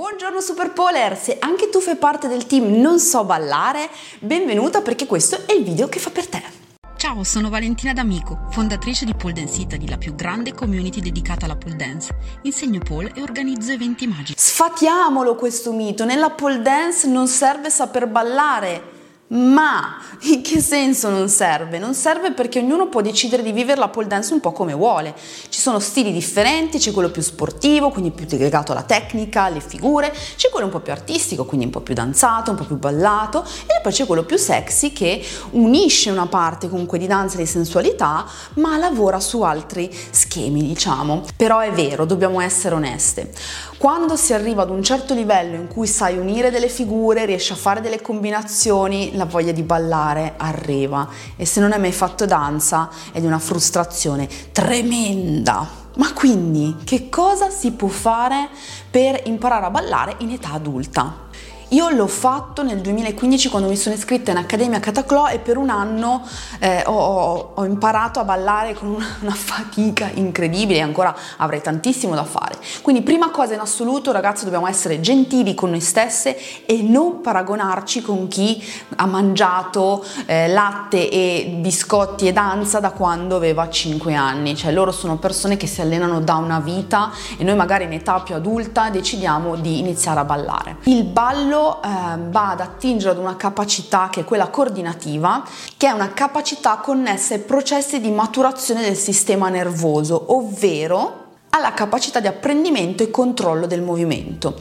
Buongiorno Super Polar, se anche tu fai parte del team Non so ballare, benvenuta perché questo è il video che fa per te. Ciao, sono Valentina D'Amico, fondatrice di Pole Dance Italy, la più grande community dedicata alla pole dance. Insegno pole e organizzo eventi magici. Sfatiamolo questo mito, nella pole dance non serve saper ballare, ma in che senso non serve? Non serve perché ognuno può decidere di vivere la pole dance un po' come vuole. Ci sono stili differenti, c'è quello più sportivo, quindi più legato alla tecnica, alle figure, c'è quello un po' più artistico, quindi un po' più danzato, un po' più ballato, e poi c'è quello più sexy che unisce una parte comunque di danza e di sensualità, ma lavora su altri schemi, diciamo. Però è vero, dobbiamo essere oneste. Quando si arriva ad un certo livello in cui sai unire delle figure, riesci a fare delle combinazioni, la voglia di ballare arriva e se non hai mai fatto danza è di una frustrazione tremenda. Ma quindi che cosa si può fare per imparare a ballare in età adulta? Io l'ho fatto nel 2015 quando mi sono iscritta in Accademia Cataclò e per un anno eh, ho, ho, imparato a ballare con una, fatica incredibile e ancora avrei tantissimo da fare. Quindi prima cosa in assoluto ragazzi dobbiamo essere gentili con noi stesse e non paragonarci con chi ha mangiato eh, latte e biscotti e danza da quando aveva 5 anni. Cioè loro sono persone che si allenano da una vita e noi magari in età più adulta decidiamo di iniziare a ballare. Il ballo eh, va ad attingere ad una capacità che è quella coordinativa, che è una capacità connessa ai processi di maturazione del sistema nervoso, ovvero alla capacità di apprendimento e controllo del movimento.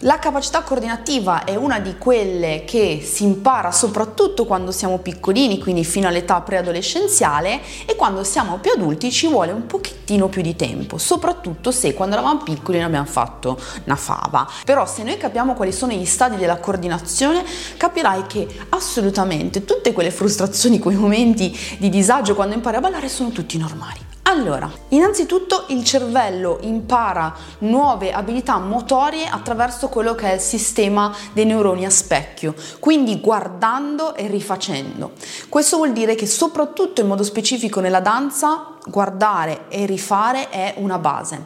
La capacità coordinativa è una di quelle che si impara soprattutto quando siamo piccolini, quindi fino all'età preadolescenziale e quando siamo più adulti ci vuole un pochettino più di tempo, soprattutto se quando eravamo piccoli ne abbiamo fatto una fava. Però se noi capiamo quali sono gli stadi della coordinazione, capirai che assolutamente tutte quelle frustrazioni, quei momenti di disagio quando impari a ballare sono tutti normali. Allora, innanzitutto il cervello impara nuove abilità motorie attraverso quello che è il sistema dei neuroni a specchio, quindi guardando e rifacendo. Questo vuol dire che soprattutto in modo specifico nella danza guardare e rifare è una base.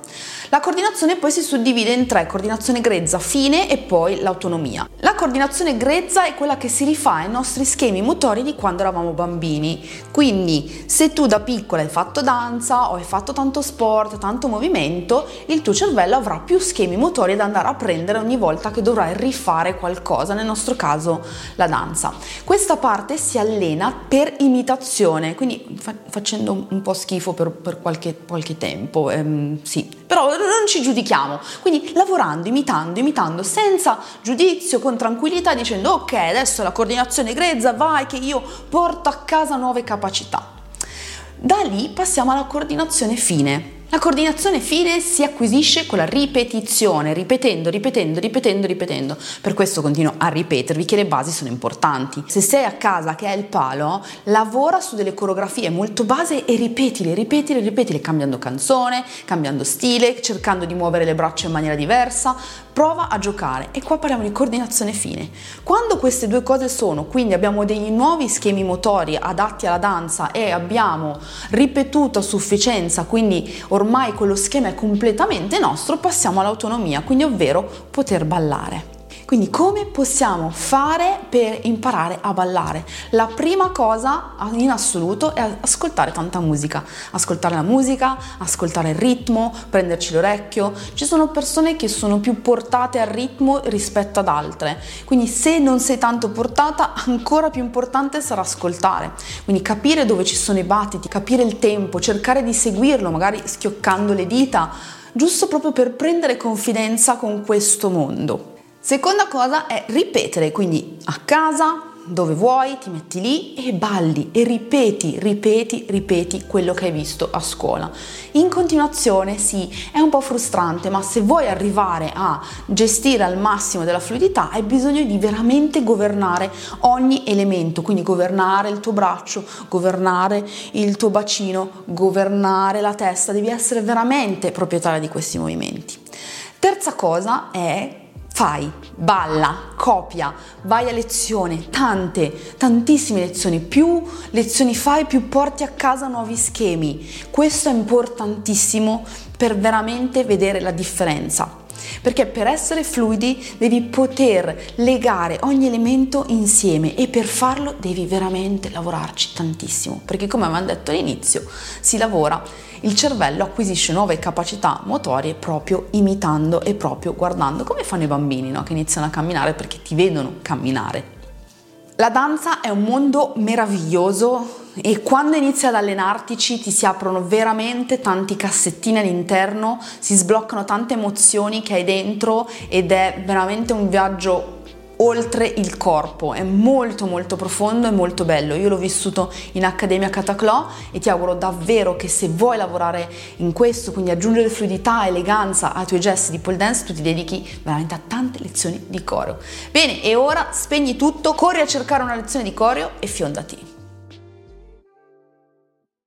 La coordinazione poi si suddivide in tre, coordinazione grezza, fine e poi l'autonomia. La coordinazione grezza è quella che si rifà ai nostri schemi motori di quando eravamo bambini. Quindi se tu da piccola hai fatto danza o hai fatto tanto sport, tanto movimento, il tuo cervello avrà più schemi motori da andare a prendere ogni volta che dovrai rifare qualcosa, nel nostro caso la danza. Questa parte si allena per imitazione, quindi fa- facendo un po' schifo schifo per, per qualche, qualche, tempo, ehm, sì, però non ci giudichiamo, quindi lavorando, imitando, imitando, senza giudizio, con tranquillità, dicendo ok, adesso la coordinazione grezza, vai che io porto a casa nuove capacità. Da lì passiamo alla coordinazione fine. La coordinazione fine si acquisisce con la ripetizione, ripetendo, ripetendo, ripetendo, ripetendo. Per questo continuo a ripetervi che le basi sono importanti. Se sei a casa che hai il palo, lavora su delle coreografie molto base e ripetile, ripetile, ripetile, cambiando canzone, cambiando stile, cercando di muovere le braccia in maniera diversa. Prova a giocare e qua parliamo di coordinazione fine. Quando queste due cose sono, quindi abbiamo dei nuovi schemi motori adatti alla danza e abbiamo ripetuto a sufficienza, quindi ormai quello schema è completamente nostro, passiamo all'autonomia, quindi ovvero poter ballare. Quindi come possiamo fare per imparare a ballare? La prima cosa in assoluto è ascoltare tanta musica, ascoltare la musica, ascoltare il ritmo, prenderci l'orecchio. Ci sono persone che sono più portate al ritmo rispetto ad altre, quindi se non sei tanto portata ancora più importante sarà ascoltare, quindi capire dove ci sono i battiti, capire il tempo, cercare di seguirlo, magari schioccando le dita, giusto proprio per prendere confidenza con questo mondo. Seconda cosa è ripetere, quindi a casa, dove vuoi, ti metti lì e balli e ripeti, ripeti, ripeti quello che hai visto a scuola. In continuazione sì, è un po' frustrante, ma se vuoi arrivare a gestire al massimo della fluidità hai bisogno di veramente governare ogni elemento, quindi governare il tuo braccio, governare il tuo bacino, governare la testa, devi essere veramente proprietaria di questi movimenti. Terza cosa è fai, balla, copia, vai a lezione, tante, tantissime lezioni, più lezioni fai, più porti a casa nuovi schemi. Questo è importantissimo per veramente vedere la differenza. Perché per essere fluidi devi poter legare ogni elemento insieme e per farlo devi veramente lavorarci tantissimo, perché come avevamo detto all'inizio, si lavora, il cervello acquisisce nuove capacità motorie proprio imitando e proprio guardando, come fanno i bambini no? che iniziano a camminare perché ti vedono camminare. La danza è un mondo meraviglioso e quando inizi ad allenartici ti si aprono veramente tanti cassettini all'interno, si sbloccano tante emozioni che hai dentro ed è veramente un viaggio oltre il corpo, è molto molto profondo e molto bello. Io l'ho vissuto in Accademia Cataclò e ti auguro davvero che se vuoi lavorare in questo, quindi aggiungere fluidità, eleganza ai tuoi gesti di pole dance, tu ti dedichi veramente a tante lezioni di coreo. Bene, e ora spegni tutto, corri a cercare una lezione di coreo e fiondati.